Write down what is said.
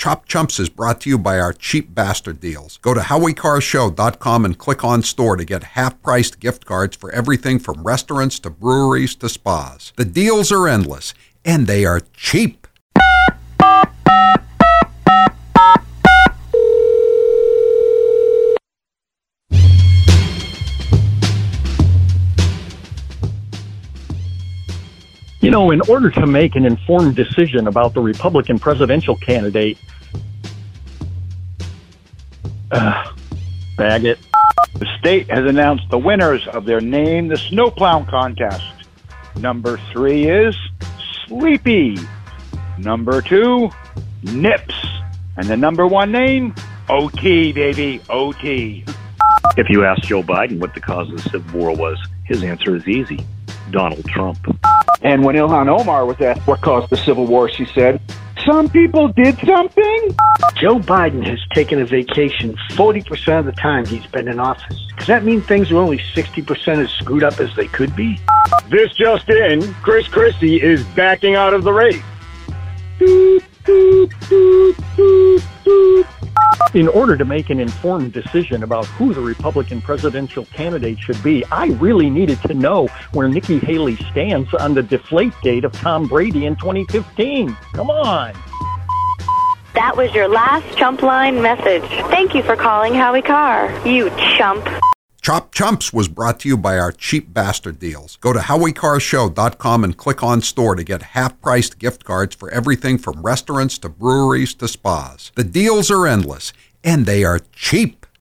Chopped Chumps is brought to you by our cheap bastard deals. Go to howiecarrshow.com and click on store to get half-priced gift cards for everything from restaurants to breweries to spas. The deals are endless, and they are cheap. You know, in order to make an informed decision about the Republican presidential candidate, uh, bag it. The state has announced the winners of their Name the Snowplow contest. Number three is Sleepy. Number two, Nips. And the number one name, OT, baby, OT. If you ask Joe Biden what the cause of the Civil War was, his answer is easy Donald Trump. And when Ilhan Omar was asked what caused the Civil War, she said, Some people did something. Joe Biden has taken a vacation 40% of the time he's been in office. Does that mean things are only 60% as screwed up as they could be? This just in, Chris Christie is backing out of the race. In order to make an informed decision about who the Republican presidential candidate should be, I really needed to know where Nikki Haley stands on the Deflategate of Tom Brady in 2015. Come on. That was your last chump line message. Thank you for calling Howie Carr. You chump. Chopped Chumps was brought to you by our cheap bastard deals. Go to howiecarrshow.com and click on store to get half-priced gift cards for everything from restaurants to breweries to spas. The deals are endless, and they are cheap.